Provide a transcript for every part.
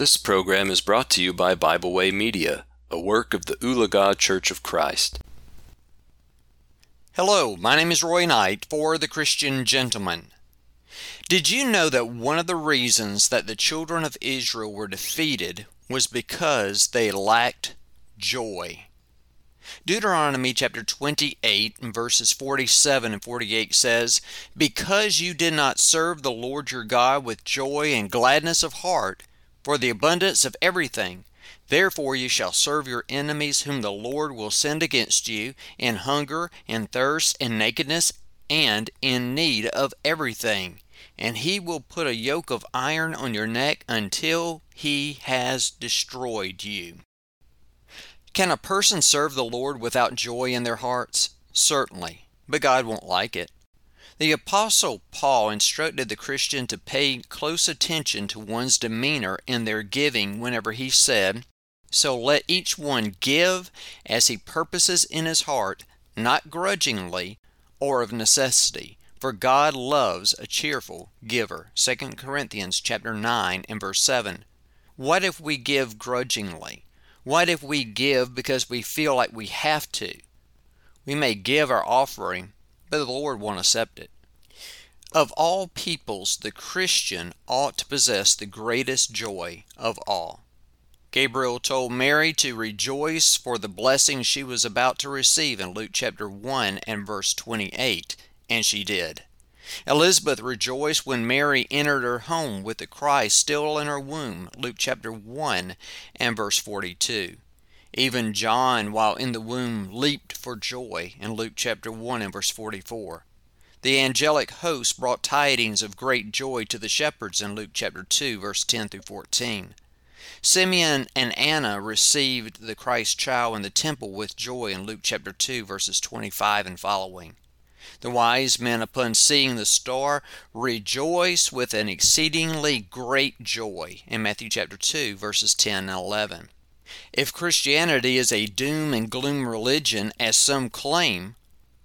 This program is brought to you by Bible Way Media, a work of the Oologah Church of Christ. Hello, my name is Roy Knight for The Christian Gentleman. Did you know that one of the reasons that the children of Israel were defeated was because they lacked joy? Deuteronomy chapter 28 verses 47 and 48 says, Because you did not serve the Lord your God with joy and gladness of heart, for the abundance of everything, Therefore you shall serve your enemies whom the Lord will send against you, in hunger, in thirst, in nakedness, and in need of everything. And he will put a yoke of iron on your neck until he has destroyed you. Can a person serve the Lord without joy in their hearts? Certainly, but God won't like it. The Apostle Paul instructed the Christian to pay close attention to one's demeanor in their giving whenever he said, So let each one give as he purposes in his heart, not grudgingly or of necessity, for God loves a cheerful giver. 2 Corinthians chapter 9 and verse 7. What if we give grudgingly? What if we give because we feel like we have to? We may give our offering, but the Lord won't accept it. Of all peoples, the Christian ought to possess the greatest joy of all. Gabriel told Mary to rejoice for the blessing she was about to receive in Luke chapter 1 and verse 28, and she did. Elizabeth rejoiced when Mary entered her home with the Christ still in her womb, Luke chapter 1 and verse 42. Even John, while in the womb, leaped for joy in Luke chapter 1 and verse 44. The angelic host brought tidings of great joy to the shepherds in Luke chapter 2 verse 10 through 14. Simeon and Anna received the Christ child in the temple with joy in Luke chapter 2 verses 25 and following. The wise men, upon seeing the star, rejoice with an exceedingly great joy in Matthew chapter 2, verses 10 and 11. If Christianity is a doom and gloom religion, as some claim,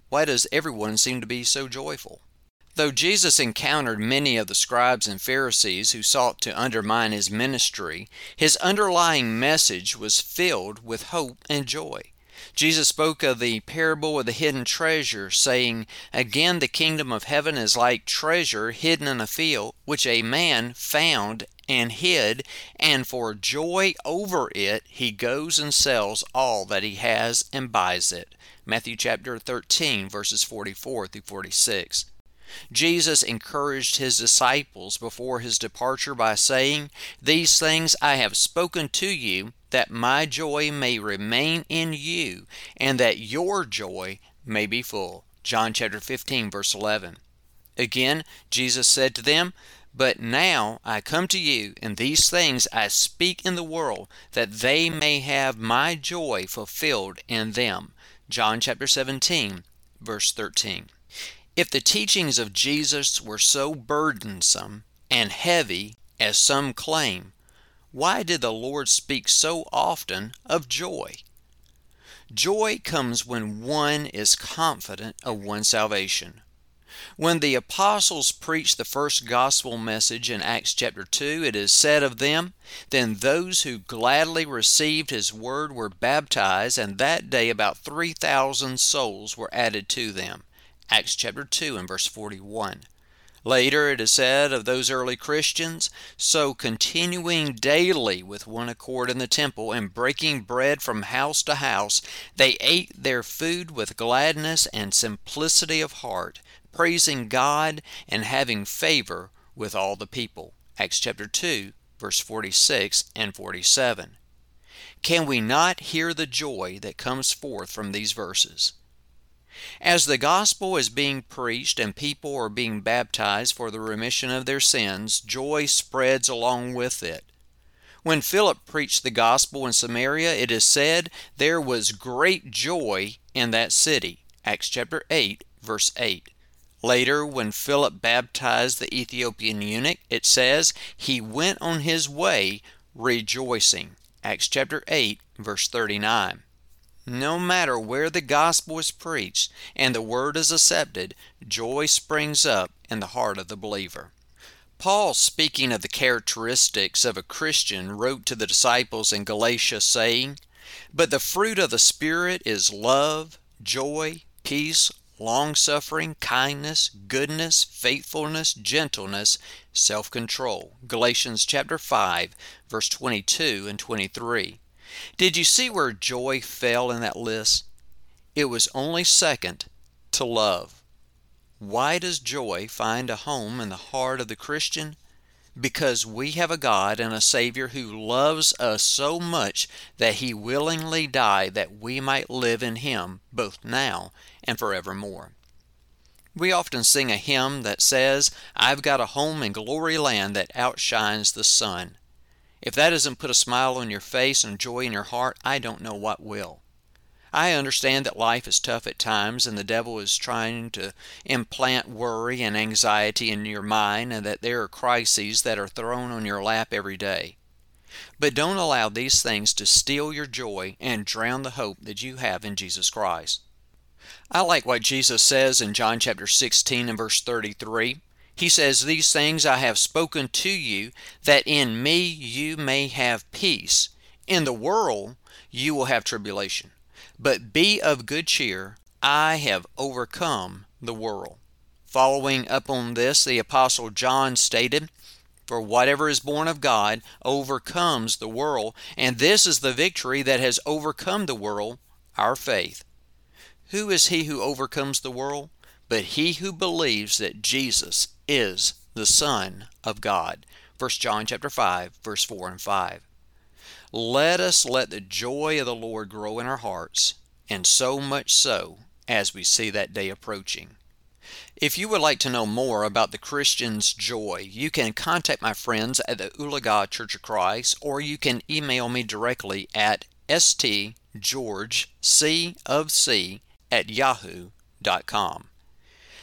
why does everyone seem to be so joyful? Though Jesus encountered many of the scribes and Pharisees who sought to undermine his ministry, his underlying message was filled with hope and joy. Jesus spoke of the parable of the hidden treasure, saying, Again, the kingdom of heaven is like treasure hidden in a field, which a man found and hid, and for joy over it he goes and sells all that he has and buys it. Matthew chapter 13, verses 44 through 46. Jesus encouraged his disciples before his departure by saying, These things I have spoken to you, that my joy may remain in you, and that your joy may be full. John chapter 15, verse 11. Again, Jesus said to them, But now I come to you, and these things I speak in the world, that they may have my joy fulfilled in them. John chapter 17, verse 13. If the teachings of Jesus were so burdensome and heavy as some claim, why did the Lord speak so often of joy? Joy comes when one is confident of one's salvation. When the apostles preached the first gospel message in Acts chapter 2, it is said of them, Then those who gladly received his word were baptized, and that day about 3,000 souls were added to them. Acts chapter 2 and verse 41. Later it is said of those early Christians, so continuing daily with one accord in the temple and breaking bread from house to house, they ate their food with gladness and simplicity of heart, praising God and having favor with all the people. Acts chapter 2, verse 46 and 47. Can we not hear the joy that comes forth from these verses? As the gospel is being preached and people are being baptized for the remission of their sins, joy spreads along with it. When Philip preached the gospel in Samaria, it is said there was great joy in that city. Acts chapter 8, verse 8. Later, when Philip baptized the Ethiopian eunuch, it says he went on his way rejoicing. Acts chapter 8, verse 39. No matter where the gospel is preached and the word is accepted, joy springs up in the heart of the believer. Paul, speaking of the characteristics of a Christian, wrote to the disciples in Galatia, saying, But the fruit of the Spirit is love, joy, peace, long suffering, kindness, goodness, faithfulness, gentleness, self control. Galatians chapter 5, verse 22 and 23. Did you see where joy fell in that list? It was only second to love. Why does joy find a home in the heart of the Christian? Because we have a God and a Savior who loves us so much that He willingly died that we might live in Him both now and forevermore. We often sing a hymn that says, I've got a home in glory land that outshines the sun. If that doesn't put a smile on your face and joy in your heart, I don't know what will. I understand that life is tough at times and the devil is trying to implant worry and anxiety in your mind and that there are crises that are thrown on your lap every day. But don't allow these things to steal your joy and drown the hope that you have in Jesus Christ. I like what Jesus says in John chapter 16 and verse 33. He says, These things I have spoken to you, that in me you may have peace. In the world you will have tribulation. But be of good cheer, I have overcome the world. Following up on this, the Apostle John stated, For whatever is born of God overcomes the world, and this is the victory that has overcome the world, our faith. Who is he who overcomes the world? But he who believes that Jesus is the Son of God. 1 John chapter 5, verse 4 and 5. Let us let the joy of the Lord grow in our hearts, and so much so as we see that day approaching. If you would like to know more about the Christian's joy, you can contact my friends at the Oologah Church of Christ, or you can email me directly at stgeorgec at yahoo.com.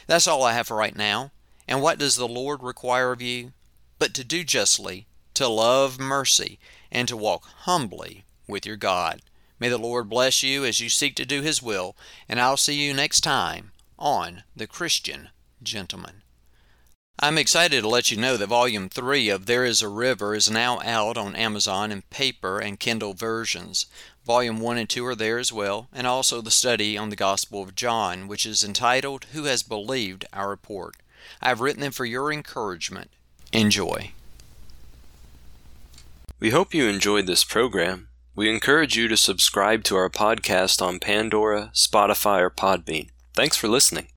That's all I have for right now. And what does the Lord require of you? But to do justly, to love mercy, and to walk humbly with your God. May the Lord bless you as you seek to do His will, and I'll see you next time on The Christian Gentleman. I'm excited to let you know that Volume 3 of There Is a River is now out on Amazon in paper and Kindle versions. Volume 1 and 2 are there as well, and also the study on the Gospel of John, which is entitled Who Has Believed Our Report. I have written them for your encouragement. Enjoy. We hope you enjoyed this program. We encourage you to subscribe to our podcast on Pandora, Spotify, or Podbean. Thanks for listening.